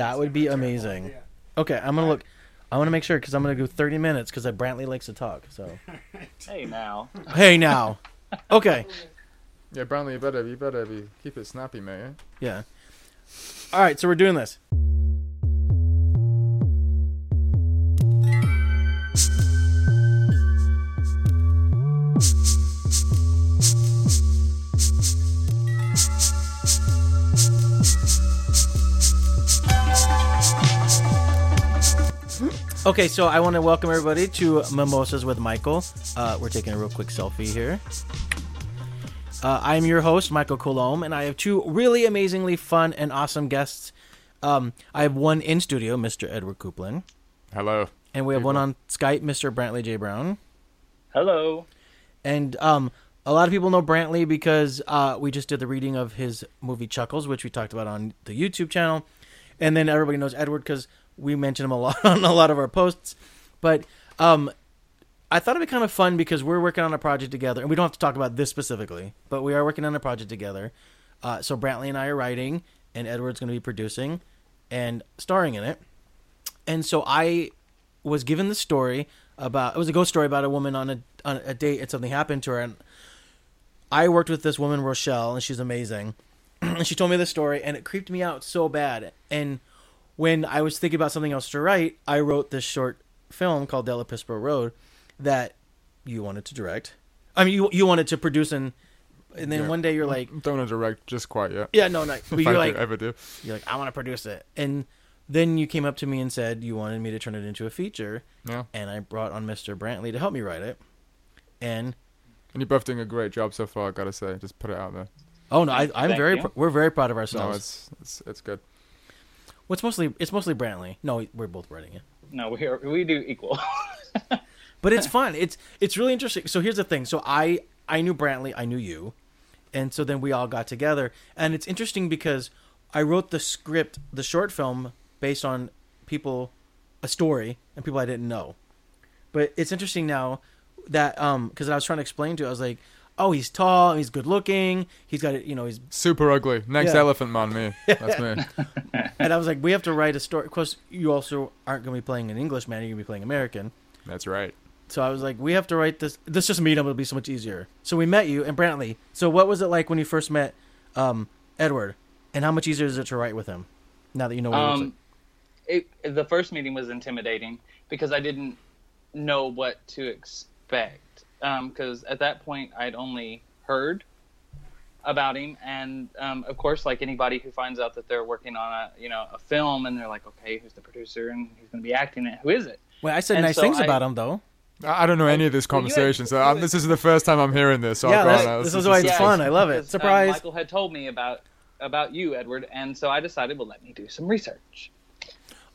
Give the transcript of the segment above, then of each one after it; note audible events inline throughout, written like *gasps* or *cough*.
That would be amazing. Okay, I'm gonna look. I want to make sure because I'm gonna go 30 minutes because Brantley likes to talk. So *laughs* Hey now. hey now, okay, *laughs* Yeah, Brownlee, you better, you better be keep it snappy, man. Eh? yeah. All right, so we're doing this. Okay, so I want to welcome everybody to Mimosas with Michael. Uh, we're taking a real quick selfie here. Uh, I'm your host, Michael Colomb, and I have two really amazingly fun and awesome guests. Um, I have one in studio, Mr. Edward Coupland, Hello. and we have People. one on Skype, Mr. Brantley J. Brown. Hello. And um, a lot of people know Brantley because uh, we just did the reading of his movie Chuckles, which we talked about on the YouTube channel. And then everybody knows Edward because we mention him a lot *laughs* on a lot of our posts. But um, I thought it'd be kind of fun because we're working on a project together, and we don't have to talk about this specifically, but we are working on a project together. Uh, so Brantley and I are writing, and Edward's going to be producing and starring in it. And so I was given the story about it was a ghost story about a woman on a on a date and something happened to her and I worked with this woman Rochelle and she's amazing. *clears throat* and she told me the story and it creeped me out so bad. And when I was thinking about something else to write, I wrote this short film called Del Epispo Road that you wanted to direct. I mean you you wanted to produce and and then Yeah. one day you're like, Don't want to direct just quite yet. yeah, no, no. *laughs* But you're I like, do, ever do. you're like, I want to produce it. And then you came up to me and said you wanted me to turn it into a feature, Yeah. and I brought on Mr. Brantley to help me write it. And And you're both doing a great job so far. I gotta say, just put it out there. oh no, I, I'm Thank very pr- we're very proud of No, ourselves. it's it's it's good. What's mostly it's mostly Brantley. No, we're both writing it, No, we are, we do equal. *laughs* but it's *laughs* fun. It's it's really interesting. So here's the thing. So I I knew Brantley, I knew you, and so then we all got together, and it's interesting because I wrote the script, the short film, based on people, a story, and people I didn't know. But it's interesting now that um because I was trying to explain to, you, I was like, oh, he's tall, he's good looking, he's got it, you know, he's Super ugly. Next Yeah. elephant man, me. That's me. *laughs* and I was like, we have to write a story. Of course, you also aren't going to be playing an English man; you're going to be playing American. That's right. So I was like, we have to write this. This just meet him; it'll be so much easier. So we met you and Brantley. So what was it like when you first met um, Edward? And how much easier is it to write with him now that you know what he looks um, it, the first meeting was intimidating because I didn't know what to expect. Because at that point, I'd only heard about him, and um, of course, like anybody who finds out that they're working on a you know a film, and they're like, okay, who's the producer and who's going to be acting it? Who is it? Well, I said and nice so things I- about him, though. I I don't know any of this Well, you had- conversation, so you um, had- this is the first time I'm hearing this. So Yeah, I'll go that's- on. this This is why it's is- fun. I love it. because, um, Surprise. Michael had told me about about you, Edward, and so I decided, well, let me do some research.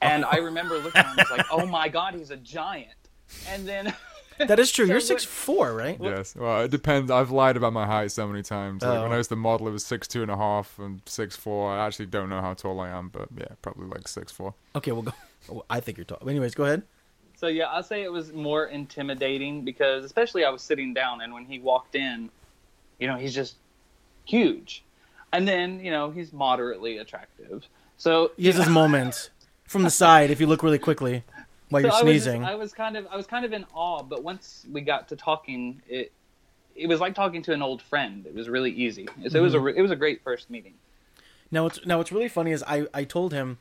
And I remember looking at him, I was like, oh my god, he's a giant. And then *laughs* That is true. *laughs* So You're what- six four, right? Yes. Well, it depends. I've lied about my height so many times. Like, when Oh. I was the model, it was six two and a half and six four. I actually don't know how tall I am, but yeah, probably like six four. Okay, we'll go. well, I think you're tall. Anyways, go ahead. So yeah, I'll say it was more intimidating because especially I was sitting down and when he walked in, you know, he's just huge. And then, you know, he's moderately attractive. So He has his *laughs* moments from the side if you look really quickly while so you're I was, sneezing. I was kind of I was kind of in awe, but once we got to talking, it it was like talking to an old friend. It was really easy. So it was a Mm-hmm. re- it was a great first meeting. Now what's now what's really funny is I I told him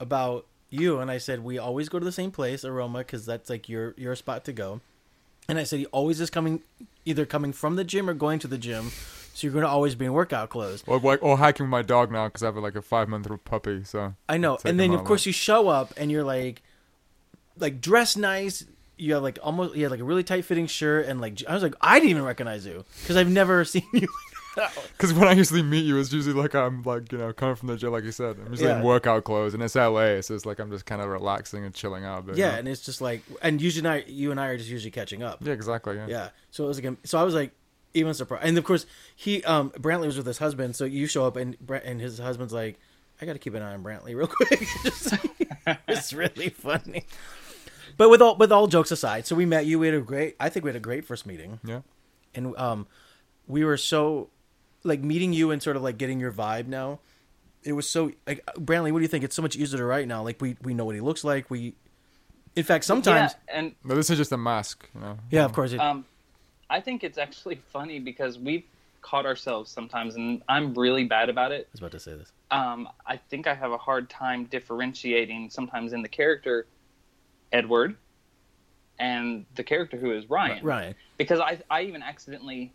about you and I said we always go to the same place, Aroma, because that's like your your spot to go. And I said he always is coming, either coming from the gym or going to the gym, so you're going to always be in workout clothes. Or like, or hiking with my dog now because I have like a five month old puppy. So I know. And then of course like- you show up and you're like, like dressed nice. You have like almost you have like a really tight fitting shirt and like I was like I didn't even recognize you because I've never *laughs* seen you. Because when I usually meet you, it's usually like I'm like you know coming from the gym, like you said. I'm usually Yeah. in workout clothes, and it's LA, so it's like I'm just kind of relaxing and chilling out. But, you yeah, know. and it's just like and usually I, you and I are just usually catching up. yeah, exactly. Yeah. Yeah. So it was like, so I was like, even surprised. And of course, he, um, Brantley was with his husband. So you show up and Brent and his husband's like, I got to keep an eye on Brantley real quick. *laughs* *laughs* It's really funny. But with all, with all jokes aside, so we met you. We had a great, I think we had a great first meeting. Yeah. And, um, we were so like meeting you and sort of like getting your vibe now it was so like Brantley. What do you think? It's so much easier to write now. Like we we know what he looks like. We, in fact, sometimes yeah, and No, this is just a mask. You know. yeah, of course. It, um, I think it's actually *laughs* funny because we've caught ourselves sometimes, and I'm really bad about it. I was about to say this. um, I think I have a hard time differentiating sometimes in the character Edward and the character who is Ryan. Ryan. Because I, I even accidentally,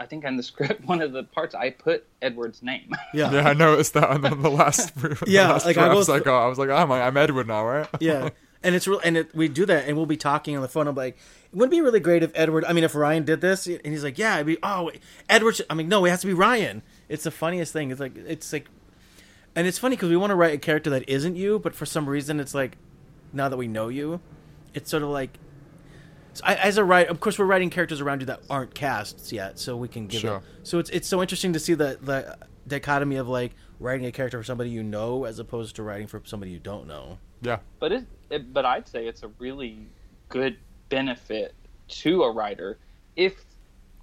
I think on the *laughs* script, one of the parts, I put Edward's name. *laughs* Yeah. Yeah, I noticed that on the, the last. *laughs* the Yeah, last like, I drafts go oh, I got. I was like, oh my, I'm Edward now, right? yeah and it's real and it, we do that and we'll be talking on the phone i'm like it wouldn't be really great if edward i mean if ryan did this and he's like yeah i'd be oh edward should, i mean no it has to be ryan it's the funniest thing it's like it's like and it's funny because we want to write a character that isn't you but for some reason it's like now that we know you it's sort of like so I, as a writer of course we're writing characters around you that aren't casts yet so we can give Sure. them so it's it's so interesting to see the the dichotomy of like writing a character for somebody you know as opposed to writing for somebody you don't know Yeah. but it, it, but I'd say it's a really good benefit to a writer if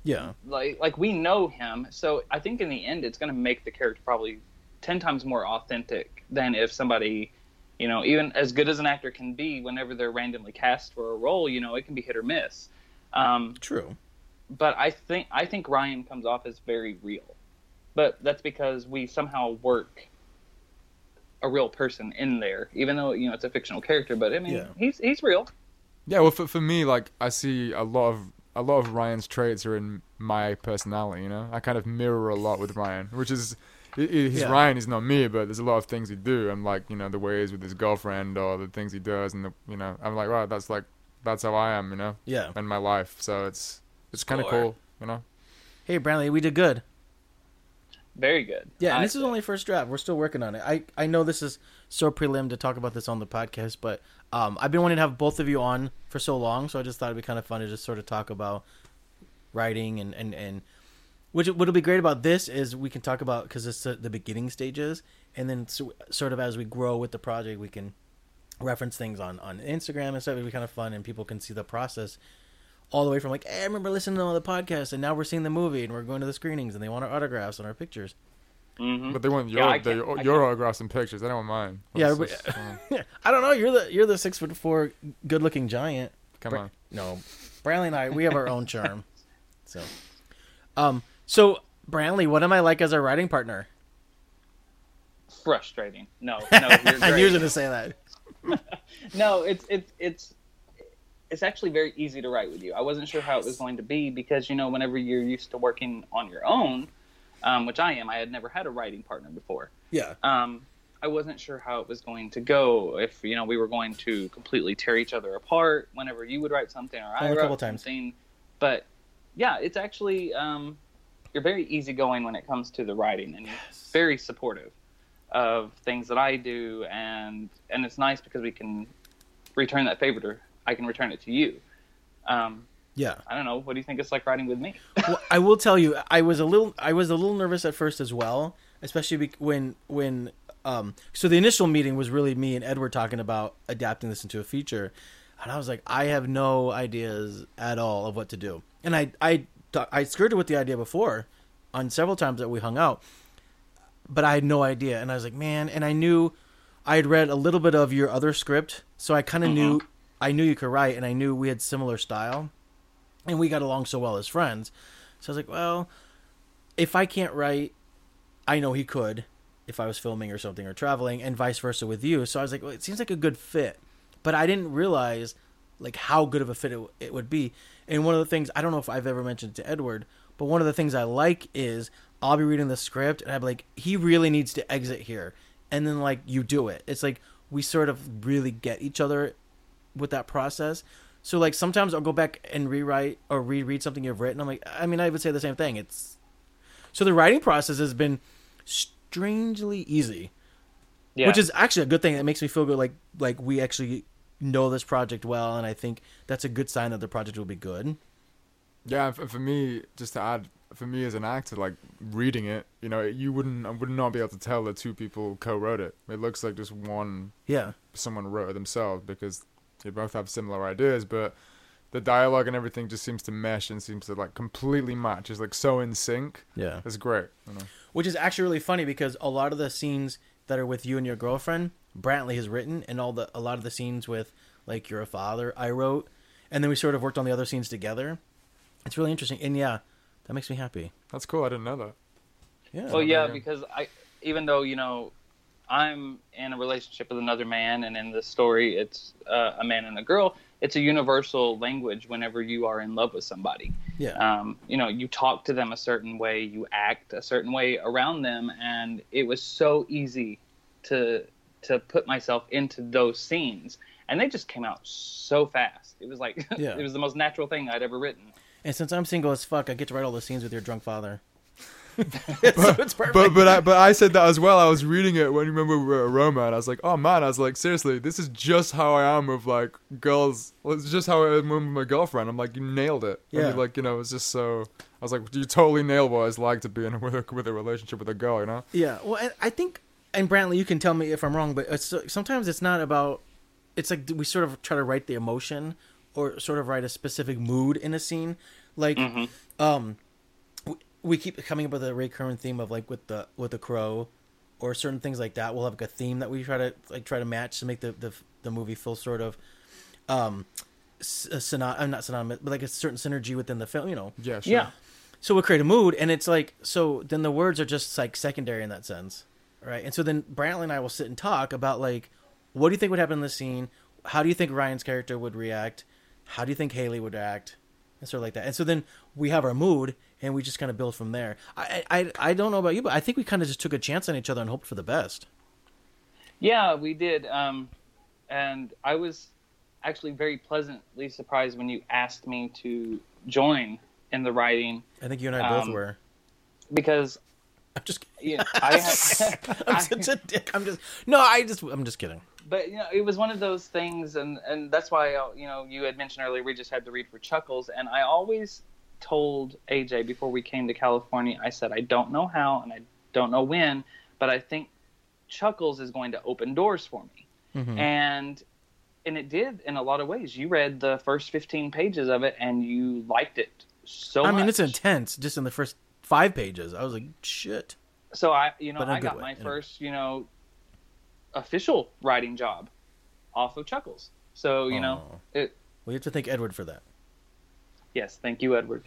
yeah like like we know him so i think in the end it's going to make the character probably 10 times more authentic than if somebody you know even as good as an actor can be whenever they're randomly cast for a role you know it can be hit or miss um, true but i think i think ryan comes off as very real but that's because we somehow work a real person in there even though you know it's a fictional character but i mean Yeah. he's he's real Yeah, well, for for me, like I see a lot of a lot of Ryan's traits are in my personality. You know, I kind of mirror a lot with Ryan, which is he- he- he's Yeah. Ryan. He's not me, but there's a lot of things he do. I'm like, you know, the way he is with his girlfriend or the things he does, and the you know, I'm like, wow, that's like that's how I am. You know, Yeah. in my life. So it's it's kind of cool. You know. Hey, Brantley, we did good. very good Yeah, and this is only first draft. We're still working on it. I, I know this is so prelim to talk about this on the podcast, but um, I've been wanting to have both of you on for so long, so I just thought it'd be kind of fun to just sort of talk about writing and and and which what'll be great about this is we can talk about because it's the, the beginning stages, and then so, sort of as we grow with the project, we can reference things on on Instagram and stuff. It'd be kind of fun, and people can see the process all the way from like, hey, I remember listening to all the podcast, and now we're seeing the movie, and we're going to the screenings, and they want our autographs and our pictures. Mhm. But they want your Yeah, I they, your autographs and pictures. They don't want mine. Yeah, but- just, *laughs* *laughs* I don't know. You're the you're the six foot four, good looking giant. come Bra- on. No, Bradley and I we have our own charm. *laughs* So, um, so Brantley, what am I like as a writing partner? frustrating no no *laughs* you're I knew you were gonna say that. *laughs* no, it's it's it's it's actually very easy to write with you. I wasn't sure how it was going to be because you know whenever you're used to working on your own, um, which I am, I had never had a writing partner before. Yeah, Um, I wasn't sure how it was going to go. If you know we were going to completely tear each other apart whenever you would write something or I Only a wrote couple times. something. But yeah, it's actually um, you're very easygoing when it comes to the writing and you're very supportive of things that I do and and it's nice because we can return that favor to I can return it to you. Um, yeah. I don't know. What do you think it's like writing with me? *laughs* well, I will tell you, I was a little, I was a little nervous at first as well, especially when, when, um, so the initial meeting was really me and Edward talking about adapting this into a feature, and I was like, I have no ideas at all of what to do, and I, I, I skirted with the idea before, on several times that we hung out, but I had no idea, and I was like, man, and I knew, I had read a little bit of your other script, so I kind of knew, mm-hmm. I knew you could write, and I knew we had similar style and we got along so well as friends. So I was like, well, if I can't write, I know he could if I was filming or something or traveling, and vice versa with you. So I was like, well, it seems like a good fit, but I didn't realize like how good of a fit it, it would be. And one of the things I don't know if I've ever mentioned to Edward, but one of the things I like is I'll be reading the script and I'm like, he really needs to exit here, and then like you do it. It's like we sort of really get each other with that process. So like sometimes I'll go back and rewrite or reread something you've written. I'm like, I mean, I would say the same thing. It's so the writing process has been strangely easy, Yeah. which is actually a good thing. It makes me feel good. Like like we actually know this project well, and I think that's a good sign that the project will be good. Yeah, for, for me, just to add, for me as an actor, like reading it, you know, you wouldn't, I would not be able to tell that two people co-wrote it. It looks like just one, Yeah, someone wrote it themselves because they both have similar ideas. But the dialogue and everything just seems to mesh and seems to like completely match. It's like so in sync. Yeah. It's great. You know? Which is actually really funny because a lot of the scenes that are with you and your girlfriend, Brantley has written, and all the a lot of the scenes with like you're a father, I wrote, and then we sort of worked on the other scenes together. It's really interesting, and yeah, that makes me happy. That's cool. I didn't know that. Yeah. Well, yeah, yeah. because I, even though you know, I'm in a relationship with another man, and in the story, it's uh, a man and a girl. It's a universal language whenever you are in love with somebody. yeah. Um, you know, you talk to them a certain way, you act a certain way around them, and it was so easy to to put myself into those scenes, and they just came out so fast. It was like *laughs* Yeah. it was the most natural thing I'd ever written. and since I'm single as fuck, I get to write all the scenes with your drunk father. *laughs* so it's perfect. But but I, but I said that as well. I was reading it when you remember we were at Roma, and I was like, oh man, I was like, seriously, this is just how I am with like girls. Well, it's just how I am with my girlfriend. I'm like, you nailed it. Yeah. you, like you know, it's just so. I was like, you totally nailed what it's like to be in a, with a with a relationship with a girl. You know. Yeah, well, I think, and Brantley, you can tell me if I'm wrong, but it's sometimes it's not about. It's like we sort of try to write the emotion or sort of write a specific mood in a scene, like, um, we, we keep coming up with a recurring theme of like with the with the crow, or certain things like that. We'll have like a theme that we try to like try to match to make the the, the movie feel sort of, um, synony- I'm not synonymous, but like a certain synergy within the film. You know, Yeah. Sure. Yeah, so we'll create a mood and it's like so then the words are just like secondary in that sense right? And so then brantley and i will sit and talk about like what do you think would happen in the scene? How do you think ryan's character would react? How do you think haley would act? And sort of like that. And so then we have our mood and we just kind of build from there. I i, I don't know about you but i think we kind of just took a chance on each other and hoped for the best. Yeah, we did. Um, and I was actually very pleasantly surprised when you asked me to join in the writing. I think you and i both Um, were. because i'm just know, *laughs* I had, *laughs* i'm such a dick i'm just no i just i'm just kidding but you know, it was one of those things, and and that's why uh, you know you had mentioned earlier we just had to read for Chuckles, and I always told AJ before we came to California, I said I don't know how and I don't know when, but I think Chuckles is going to open doors for me, Mhm. and and it did in a lot of ways. You read the first fifteen pages of it, and you liked it so i much. mean it's intense just in the first five pages i was like shit so I, you know, But in a I good got way, my in first, you know, official writing job off of Chuckles. So you know, Oh. it. well you have to thank edward for that Yes, thank you, Edward.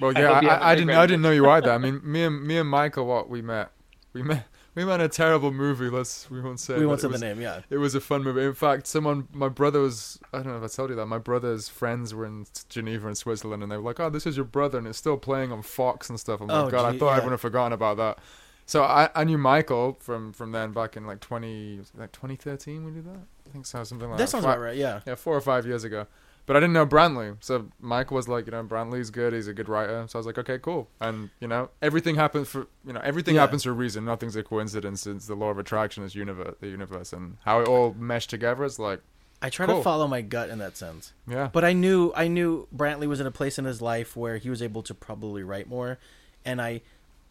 Well, *laughs* yeah, hope you I, have a I, great didn't. I didn't know you either. I *laughs* mean, me and me and Michael, what we met, we met, we in a terrible movie. Let's we won't say. we won't say the name yeah It was a fun movie. In fact, someone, my brother was, I don't know if I told you that, my brother's friends were in Geneva in Switzerland and they were like, oh, this is your brother and it's still playing on Fox and stuff. I'm like, Oh, God, gee, I thought yeah. everyone had forgotten about that. So I, I knew Michael from, from then back in like 20, like 2013 we did that? I think so, something like that. that sounds about right yeah Yeah, four or five years ago. But I didn't know Brantley. So Mike was like, you know, Brantley's good. He's a good writer. So I was like, okay, cool. And, you know, everything happens for, you know, everything Yeah. happens for a reason. Nothing's a coincidence. It's the law of attraction is universe, the universe. And how it all meshed together is like, I try Cool. to follow my gut in that sense. yeah. But I knew I knew Brantley was in a place in his life where he was able to probably write more, and I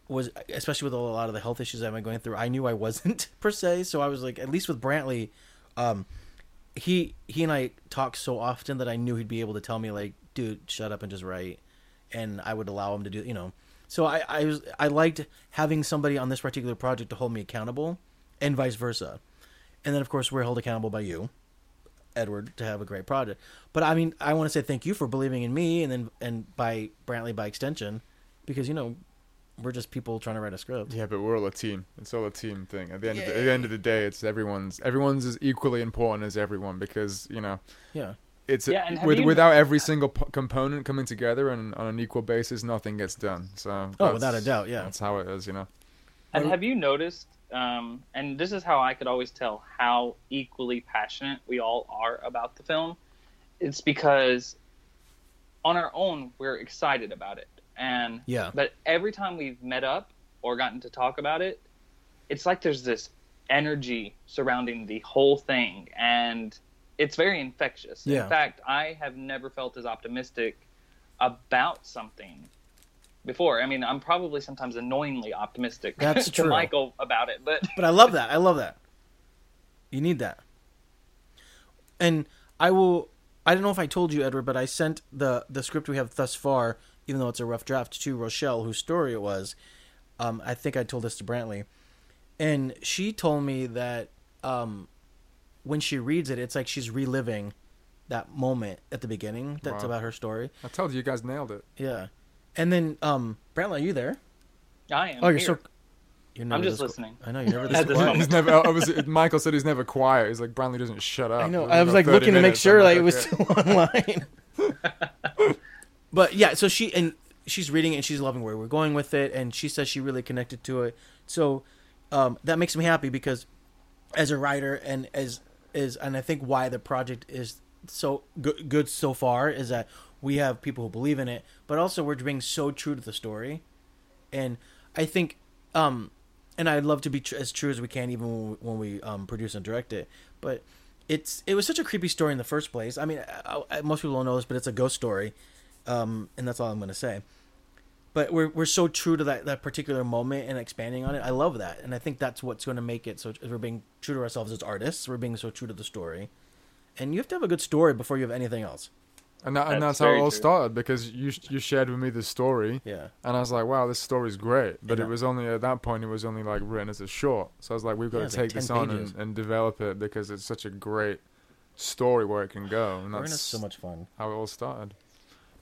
was especially with a lot of the health issues I've been going through. I knew I wasn't *laughs* per se, so I was like, at least with Brantley, um, he he and I talk so often that I knew he'd be able to tell me like, dude, shut up and just write, and I would allow him to do you know. So I I was I liked having somebody on this particular project to hold me accountable, and vice versa, and then of course we're held accountable by you. Edward to have a great project. But I mean, I want to say thank you for believing in me, and then and by Brantley by extension, because you know we're just people trying to write a script. Yeah, but we're all a team. It's all a team thing. At the end, of the, at the end of the day, it's everyone's. Everyone's as equally important as everyone because you know Yeah, it's Yeah, and with, you- without every single p- component coming together and on an equal basis, nothing gets done. So Oh, without a doubt, yeah. that's how it is. You know. And have you noticed? Um, and this is how I could always tell how equally passionate we all are about the film. It's because on our own we're excited about it, and Yeah. But every time we've met up or gotten to talk about it, it's like there's this energy surrounding the whole thing, and it's very infectious. Yeah. In fact, I have never felt as optimistic about something before. I mean, I'm probably sometimes annoyingly optimistic That's *laughs* to true. Michael about it, but but I love that. I love that. You need that. And I will I don't know if I told you, Edward, but I sent the the script we have thus far, even though it's a rough draft, to Rochelle, whose story it was. Um, I think I told this to Brantley, and she told me that um, when she reads it, it's like she's reliving that moment at the beginning. That's Wow. about her story. I told you, you guys nailed it. Yeah, and then um, Brantley, are you there? I am. Oh, you're here. so. You're never I'm just this- listening. I know you're never *laughs* this this quiet. He's never. I was. *laughs* Michael said he's never quiet. He's like Brantley doesn't shut up. I know. I was like looking to make sure I'm like it was still *laughs* online. But yeah, so she and she's reading it and she's loving where we're going with it, and she says she really connected to it. So um, that makes me happy because as a writer and as is and I think why the project is so good, good so far is that we have people who believe in it, but also we're being so true to the story, and I think um and I'd love to be tr- as true as we can, even when we, when we um, produce and direct it. But it's it was such a creepy story in the first place. I mean, I, I, most people don't know this, but it's a ghost story, um, and that's all I'm going to say. But we're we're so true to that, that particular moment and expanding on it. I love that, and I think that's what's going to make it. So we're being true to ourselves as artists. We're being so true to the story, and you have to have a good story before you have anything else. And, that, and That's that's how it all true. started because you you shared with me the story, Yeah, and I was like, wow, this story's great. But Yeah. it was only at that point it was only like written as a short. So I was like, we've got Yeah, to it's like take this 10 on and, and develop it because it's such a great story where it can go. And we're gonna have that's so much fun. how it all started.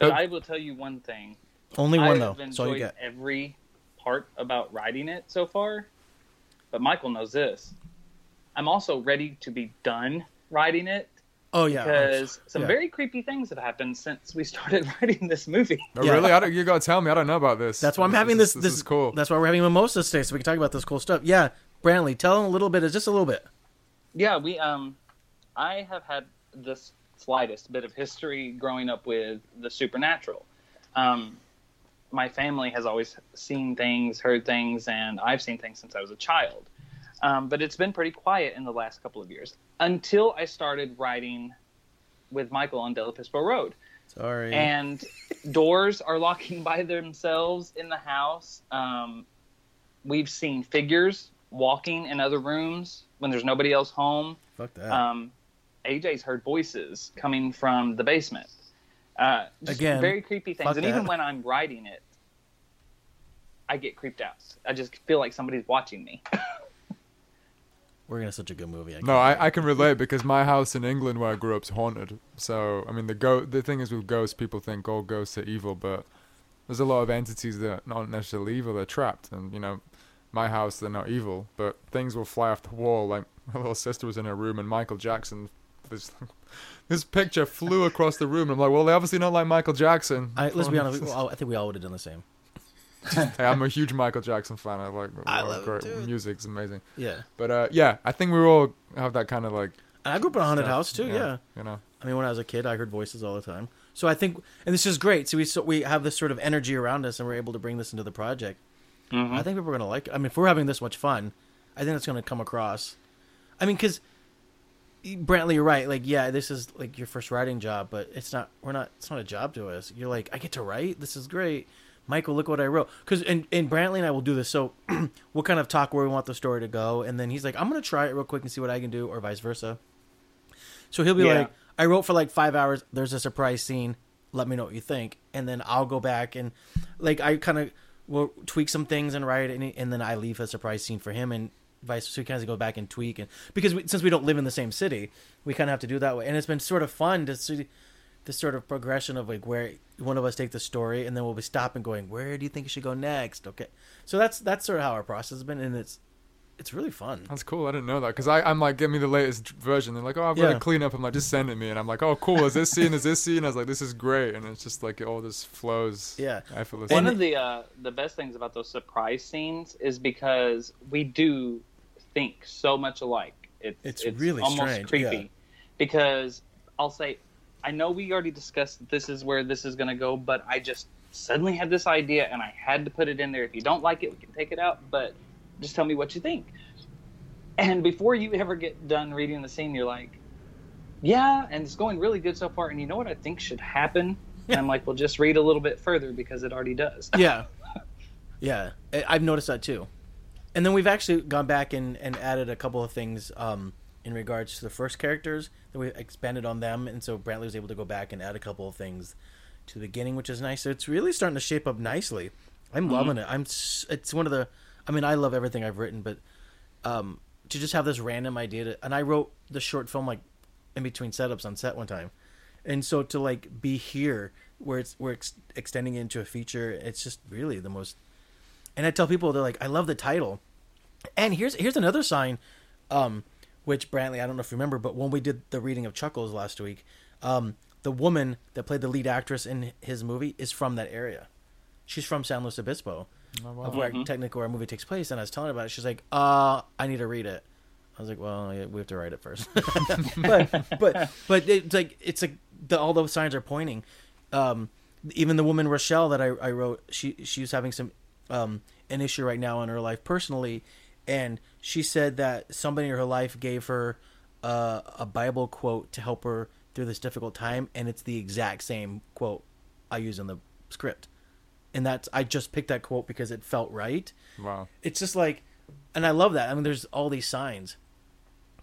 But But- I will tell you one thing. Only I one though. have That's all you enjoyed get. every part about writing it so far. But Michael knows this. I'm also ready to be done writing it Oh yeah, because some yeah. very creepy things have happened since we *laughs* started writing this movie. Oh, Yeah. really? I don't, you got to tell me. I don't know about this. That's why I'm having this. This, This, is cool. That's why we're having mimosas today, so we can talk about this cool stuff. Yeah, Brantley, tell them a little bit. Is Just a little bit. Yeah, we um I have had the slightest bit of history growing up with the supernatural. Um my family has always seen things, heard things, and I've seen things since I was a child. Um, but it's been pretty quiet in the last couple of years until I started writing with Michael on Del Pispo Road Sorry. and doors are locking by themselves in the house. Um, we've seen figures walking in other rooms when there's nobody else home. Fuck that. Um, AJ's heard voices coming from the basement. Uh, Again, very creepy things. fuck And even when I'm writing it, I get creeped out. I just feel like somebody's watching me. *laughs* we're gonna have such a good movie. I No. I, I can relate because my house in England where I grew up is haunted. So I mean, the go the thing is with ghosts, people think all ghosts are evil, but there's a lot of entities that are not necessarily evil. They're trapped, and you know, my house they're not evil, but things will fly off the wall. Like *laughs* my little sister was in her room, and Michael Jackson. This, *laughs* this picture flew across the room. I'm like, well, they obviously don't like Michael Jackson. I, let's be honest. we *laughs* I think we all would have done the same. *laughs* hey, I'm a huge Michael Jackson fan. I like I a lot love of it too. music's amazing. Yeah. But uh, yeah, I think we all have that kind of like And I grew up in a haunted stuff, house too. Yeah. you know. I mean, when I was a kid, I heard voices all the time. So I think, and this is great. So we so we have this sort of energy around us, and we're able to bring this into the project. Mhm. I think people are gonna like. it. I mean, if we're having this much fun, I think it's gonna come across. I mean, because Brantley, you're right. Like, yeah, this is like your first writing job, but it's not. We're not. It's not a job to us. You're like, I get to write. This is great. Michael, look what I wrote. Because and, and Brantley and I will do this. So *clears throat* we'll kind of talk where we want the story to go, and then he's like, I'm gonna try it real quick and see what I can do, or vice versa. So he'll be Yeah. like, I wrote for like five hours. There's a surprise scene. Let me know what you think, and then I'll go back and like I kind of will tweak some things and write, and, and then I leave a surprise scene for him, and vice. So we kind of go back and tweak, and because we, since we don't live in the same city, we kind of have to do it that way, and it's been sort of fun to see this sort of progression of like where one of us take the story, and then we'll be stopping, going, where do you think it should go next? Okay, so that's that's sort of how our process has been, and it's it's really fun. That's cool. I didn't know that because I'm like, give me the latest version. They're like, oh, I've got Yeah. to clean up. I'm like, just send it me, and I'm like, oh, cool. Is this scene? Is this scene? I was like, this is great, and it's just like it all just flows Yeah. effortlessly. One of the uh, the best things about those surprise scenes is because we do think so much alike. It's It's really almost strange, creepy yeah. because I'll say, I know we already discussed this is where this is going to go, but I just suddenly had this idea and I had to put it in there. If you don't like it, we can take it out, but just tell me what you think. And before you ever get done reading the scene, you're like, yeah, and it's going really good so far. And you know what I think should happen? *laughs* And I'm like, well, just read a little bit further because it already does. yeah *laughs* yeah i've noticed that too and then we've actually gone back and, and added a couple of things um in regards to the first characters. Then we expanded on them, and so Brantley was able to go back and add a couple of things to the beginning, which is nice. So it's really starting to shape up nicely. I'm loving it. I'm. It's one of the. I mean, I love everything I've written, but um, to just have this random idea to, and I wrote the short film like in between setups on set one time, and so to like be here where it's we're ex- extending it into a feature, it's just really the most. And I tell people they're like, I love the title, and here's here's another sign, um, which Brantley, I don't know if you remember, but when we did the reading of Chuckles last week, um, the woman that played the lead actress in his movie is from that area. She's from San Luis Obispo, Oh, wow. of where technically where our movie takes place. And I was telling her about it. She's like, "Uh, I need to read it." I was like, "Well, we have to write it first. *laughs* but but but it's like it's like the, all those signs are pointing. Um, even the woman Rochelle that I, I wrote, she she was having some um, an issue right now in her life personally, and she said that somebody in her life gave her uh, a Bible quote to help her through this difficult time, and it's the exact same quote I use in the script, and that's I just picked that quote because it felt right. Wow. It's just like, and I love that. I mean, there's all these signs.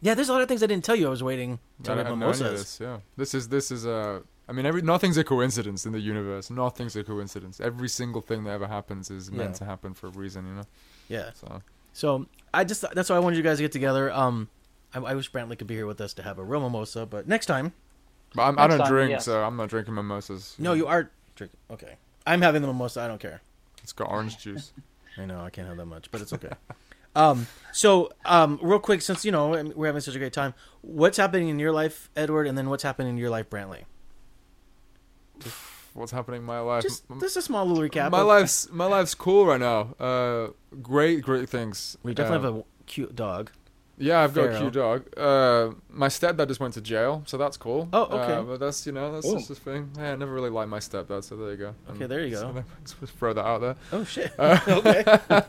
Yeah, there's a lot of things I didn't tell you. I was waiting to I know mimosas. this. Yeah, this is this is uh, I mean, every nothing's a coincidence in the universe. Nothing's a coincidence. Every single thing that ever happens is meant Yeah. to happen for a reason. You know. Yeah. So So I just that's why I wanted you guys to get together. Um, I, I wish Brantley could be here with us to have a real mimosa, but next time. But I'm, I don't time, drink, yes. so I'm not drinking mimosas. No, you are drinking. Okay, I'm having the mimosa. I don't care. It's got orange juice. *laughs* I know I can't have that much, but it's okay. um, so um, real quick, since you know we're having such a great time, what's happening in your life, Edward, and then what's happening in your life, Brantley? What's happening in my life? Just M- just a small little recap. my of- life's my life's cool right now. Uh, great, great things. We definitely Uh, have a cute dog. Yeah, I've got a cute dog. Uh, my stepdad just went to jail, so that's cool. Oh, okay. Uh, but that's you know that's Ooh. just the thing. Yeah, I never really liked my stepdad, so there you go. Okay, there you so go. *laughs* let's throw that out there. Oh shit. Uh, *laughs* okay. *laughs*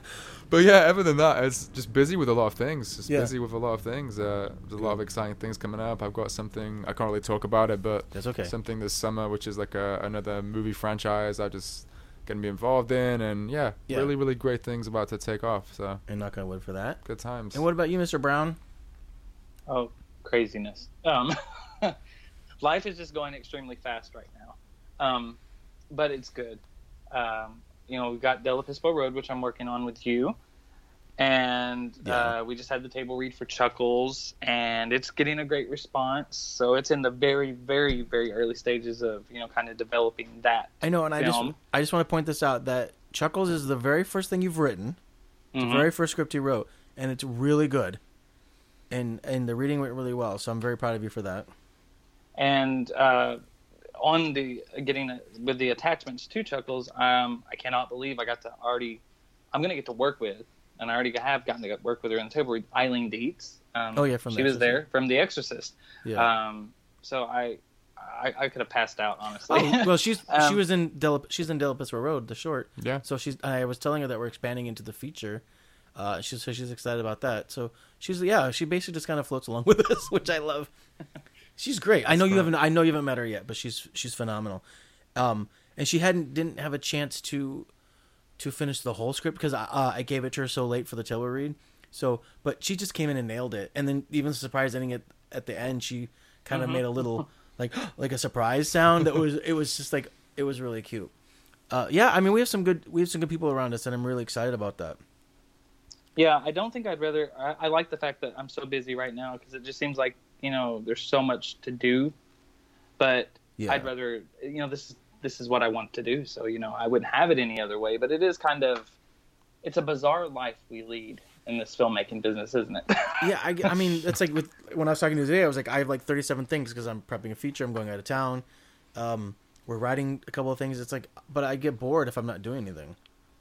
but yeah, other than that, it's just busy with a lot of things. Just Yeah. busy with a lot of things. Uh, there's a lot of exciting things coming up. I've got something I can't really talk about it, but That's okay. something this summer, which is like a, another movie franchise. I just gonna be involved in, and yeah, Yeah. really, really great things about to take off. So And knock on wood for that. good times. And what about you, Mr. Brown? Oh, craziness. Um, *laughs* life is just going extremely fast right now, um, but it's good. Um, you know, we've got Del Pispo Road, which I'm working on with you, and Yeah. uh, we just had the table read for Chuckles, and it's getting a great response. So it's in the very, very, very early stages of you know, kind of developing that. I know, and I just I just want to point this out that Chuckles is the very first thing you've written, the Mhm. very first script you wrote, and it's really good. And and the reading went really well, so I'm very proud of you for that. and uh, on the getting with the attachments to Chuckles, um, I cannot believe I got to already. I'm gonna get to work with, and I already have gotten to work with her on the table. Eileen Dietz. Um, Oh, yeah, from she The was Exorcist. there from The Exorcist. Yeah. Um, so I, I, I could have passed out honestly. oh, well, she's *laughs* she um, was in Del, she's in Del Pisco Road, the short. yeah, So she's I was telling her that we're expanding into the feature. Uh, she's so she's excited about that. So she's yeah, she basically just kind of floats along *laughs* with us, which I love. She's great. I know you haven't I know you haven't met her yet, but she's she's phenomenal. Um, and she hadn't didn't have a chance to to finish the whole script because I, uh, I gave it to her so late for the table read. So, but she just came in and nailed it. And then even surprise ending at at the end, she kind of made a little like *gasps* like a surprise sound that was it was just like it was really cute. Uh, yeah, I mean we have some good we have some good people around us, and I'm really excited about that. Yeah, I don't think I'd rather. I, I like the fact that I'm so busy right now because it just seems like you know there's so much to do, but Yeah. I'd rather you know this is this is what I want to do. So you know I wouldn't have it any other way. But it is kind of it's a bizarre life we lead in this filmmaking business, isn't it? *laughs* Yeah, I, I mean it's like with when I was talking to you today, I was like I have like 37 things because I'm prepping a feature, I'm going out of town, um, we're writing a couple of things. It's like, but I get bored if I'm not doing anything.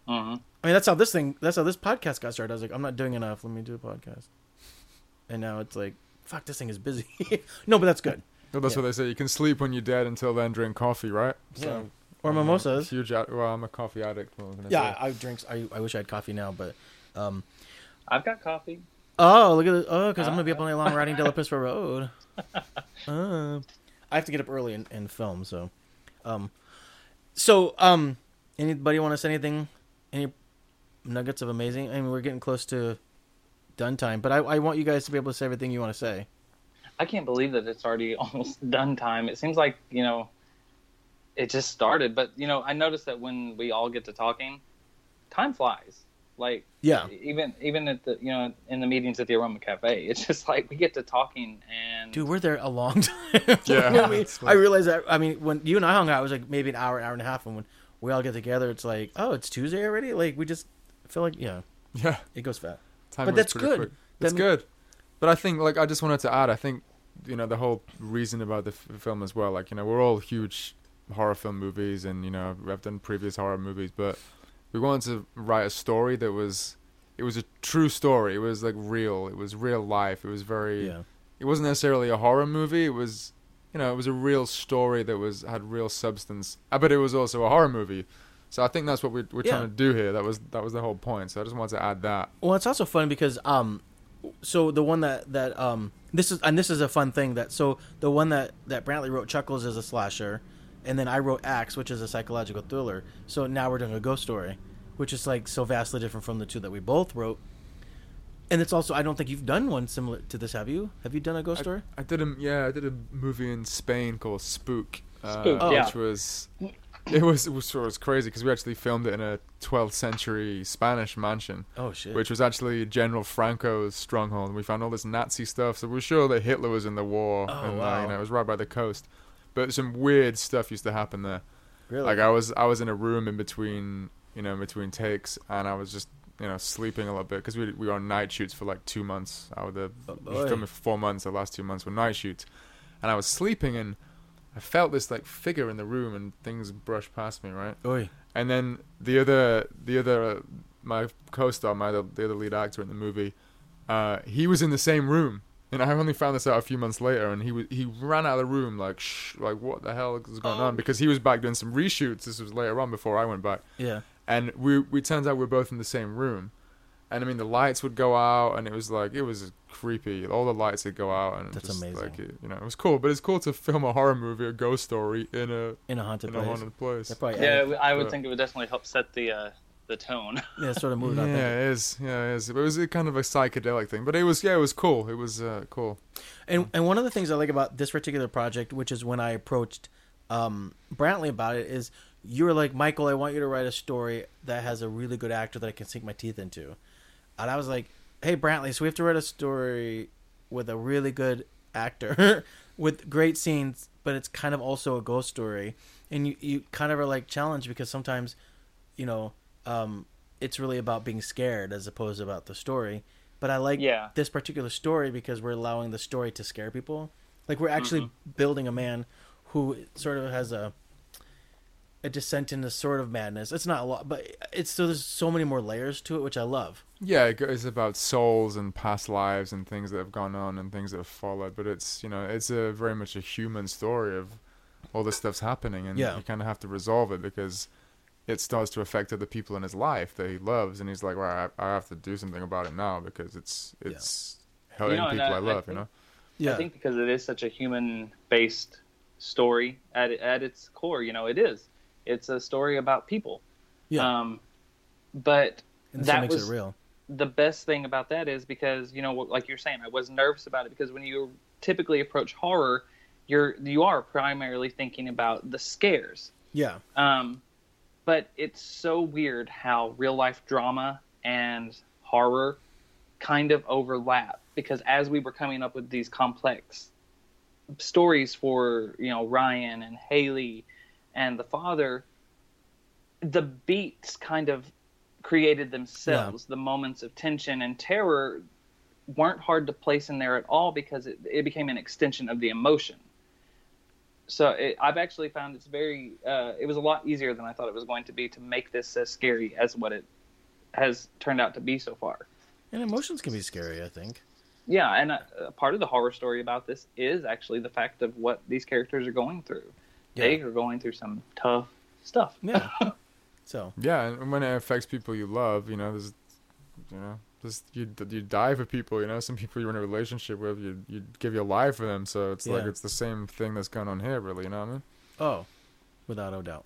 hmm I mean that's how this thing that's how this podcast got started. I was like I'm not doing enough. Let me do a podcast, and now it's like fuck this thing is busy. *laughs* no, but that's good. Well, that's Yeah. what they say. You can sleep when you're dead. Until then, drink coffee, right? Yeah. Or I'm mimosas. Huge. ad- Well, I'm a coffee addict. what I gonna Yeah, say? I, I drink. I, I wish I had coffee now, but um, I've got coffee. Oh, look at it. Oh, because I'm going to be up all night long riding De La Pispa Road. Uh, I have to get up early and, and film, so. Um, so, um, anybody want to say anything? Any nuggets of amazing? I mean, we're getting close to done time, but I, I want you guys to be able to say everything you want to say. I can't believe that it's already *laughs* almost done time. It seems like you know, it just started. But you know, I noticed that when we all get to talking, time flies. Like Yeah. even even at the you know in the meetings at the Aroma Cafe, *laughs* it's just like we get to talking and Dude, we're there a long *laughs* time. Yeah, When we- it's I realized that. I mean, when you and I hung out, it was like maybe an hour, hour and a half, and when we all get together, it's like, oh, it's Tuesday already. Like we just feel like, yeah, Yeah, it goes fast. time But that's good. quick. That It's good. But I think, like, I just wanted to add, I think, you know, the whole reason about the f- film as well. Like, you know, we're all huge horror film movies, and you know, I've done previous horror movies, but we wanted to write a story that was, it was a true story. It was like real. It was real life. It was very. Yeah, It wasn't necessarily a horror movie. It was, you know, it was a real story that was had real substance. Uh, But it was also a horror movie. So I think that's what we're, we're Yeah. trying to do here. That was that was the whole point. So I just wanted to add that. Well, it's also fun because um, so the one that that um, this is and this is a fun thing that so the one that that Brantley wrote, Chuckles, is a slasher, and then I wrote Axe, which is a psychological thriller. So now we're doing a ghost story, which is like so vastly different from the two that we both wrote. And it's also I don't think you've done one similar to this, have you? Have you done a ghost story? I did a yeah, I did a movie in Spain called Spook, uh, Spook, Oh. yeah. which was it was it was, it was crazy because we actually filmed it in a 12th century Spanish mansion, Oh shit! which was actually General Franco's stronghold. And we found all this Nazi stuff, so we're sure that Hitler was in the war, Oh, and uh, wow. you know it was right by the coast. But some weird stuff used to happen there. really? Like I was I was in a room in between you know in between takes, and I was just you know sleeping a little bit because we we were on night shoots for like two months. I was the Oh, we were boy. filming for four months. The last two months were night shoots, and I was sleeping and I felt this like figure in the room, and things brushed past me, right? Oy. And then the other the other uh, my co-star, my the other lead actor in the movie, uh, he was in the same room. And I only found this out a few months later, and he was he ran out of the room like shh, like what the hell is going Oh. on? Because he was back doing some reshoots. This was later on before I went back, Yeah. and we we turns out we're both in the same room, and I mean the lights would go out, and it was like it was creepy. All the lights would go out, and That's just, amazing. Like it, you know, it was cool, but it's cool to film a horror movie, a ghost story in a In a haunted in a place. haunted place. Yeah, added- I would But- think it would definitely help set the uh, the tone. *laughs* yeah, sort of moved yeah, out there. it is. Yeah, it is. It was a kind of a psychedelic thing, but it was yeah, it was cool. It was uh, cool. And and one of the things I like about this particular project, which is when I approached um, Brantley about it, is you were like, Michael, I want you to write a story that has a really good actor that I can sink my teeth into. And I was like, Hey, Brantley, so we have to write a story with a really good actor *laughs* with great scenes, but it's kind of also a ghost story. And you, you kind of are like challenged because sometimes, you know, um, it's really about being scared as opposed to about the story. But I like Yeah. this particular story because we're allowing the story to scare people. Like we're actually building a man who sort of has a a descent into sort of madness. It's not a lot, but it's so there's so many more layers to it, which I love. Yeah, it goes about souls and past lives and things that have gone on and things that have followed. But it's you know it's a very much a human story of all this stuff's happening, and Yeah. you kind of have to resolve it because it starts to affect other people in his life that he loves, and he's like, well, I, I have to do something about it now because it's it's hurting know, people I- I, I love, you know. Yeah, I think because it is such a human based story at at its core, you know, it is. It's a story about people. yeah, Um, but and that makes was- it real. the best thing about that is because you know, like you're saying, I was nervous about it because when you typically approach horror, you're you are primarily thinking about the scares. Yeah, Um, but it's so weird how real life drama and horror kind of overlap because as we were coming up with these complex stories for you know Ryan and Haley and the father, the beats kind of created themselves. The moments of tension and terror weren't hard to place in there at all because it, it became an extension of the emotion so it, I've actually found it's very. Uh, it was a lot easier than I thought it was going to be to make this as scary as what it has turned out to be so far. and emotions can be scary. I think. Yeah, and a, a part of the horror story about this is actually the fact of what these characters are going through. They are going through some tough stuff. Yeah. *laughs* so Yeah, and when it affects people you love, you know, there's, you know, just you you die for people. You know, some people you're in a relationship with, you you give your life for them. So it's like it's the same thing that's going on here, really. You know what I mean? Oh, without a doubt.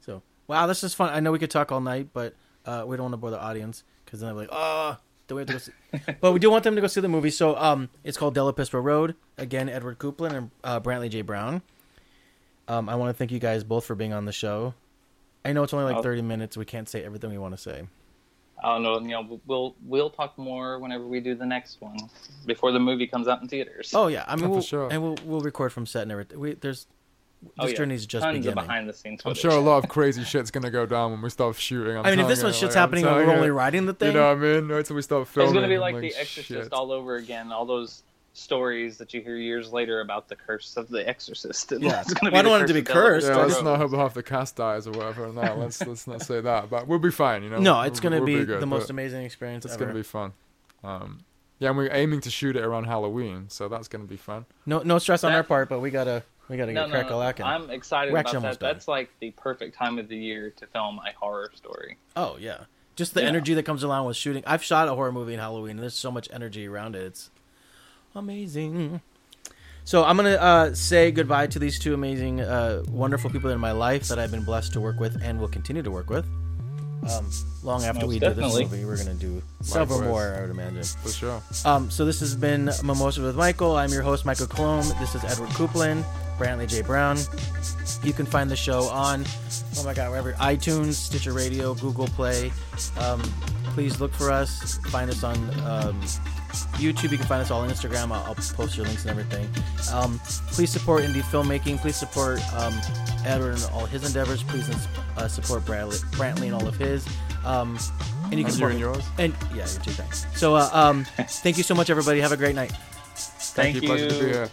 So, wow, this is fun. I know we could talk all night, but uh, we don't want to bore the audience because then they're like, oh, that we have to go see. *laughs* but we do want them to go see the movie. So um, it's called Delapispa Road. Again, Edward Coupland and uh, Brantley J. Brown. Um, I want to thank you guys both for being on the show. I know it's only like Oh. 30 minutes. We can't say everything we want to say. I don't know. You know, we'll we'll talk more whenever we do the next one before the movie comes out in theaters. Oh yeah, I mean, Oh, we'll, sure. and we'll we'll record from set and everything. We, there's this Oh, yeah. journey's just tons beginning. of behind the scenes. I'm sure a lot of crazy shit's gonna go down when we start shooting. I'm I mean, if this you, one shit's like, happening and telling we're only riding the thing, You know what I mean? Wait till we start filming. It's filming. gonna be I'm like The Exorcist shit. all over again. All those stories that you hear years later about the curse of the Exorcist. *laughs* Yeah. It's gonna Well, I don't want it to be cursed. Yeah, let's not hope half the cast dies or whatever. No, *laughs* let's let's not say that. But we'll be fine. You know. no, it's We'll- gonna we'll be, good, the most amazing experience It's ever. gonna be fun. Um, yeah, and we're aiming to shoot it around Halloween, so that's gonna be fun. No, no stress on our part, but we gotta we gotta No, get crack a no. I'm excited We're about that. almost done. That's like the perfect time of the year to film a horror story. Oh yeah, just the Yeah. energy that comes along with shooting. I've shot a horror movie in Halloween, and there's so much energy around it. It's amazing. So I'm gonna uh, say goodbye to these two amazing, uh, wonderful people in my life that I've been blessed to work with and will continue to work with. Um, long after Most we definitely. do this movie, we're gonna do several more. I would imagine. For sure. Um, so this has been Mimosa with Michael. I'm your host, Michael Colomb. This is Edward Coupland, Brantley J. Brown. You can find the show on, oh my God, wherever, iTunes, Stitcher Radio, Google Play. Um, please look for us. Find us on um, YouTube. You can find us all on Instagram. I'll, I'll post your links and everything. Um, please support indie filmmaking. Please support um, Edward and all his endeavors. Please uh, support Brantley, Brantley and all of his. Um, and you can support and yours. and yeah, you too. Thanks. So, uh, um, *laughs* thank you so much, everybody. Have a great night. Thank Pleasure to be you. here.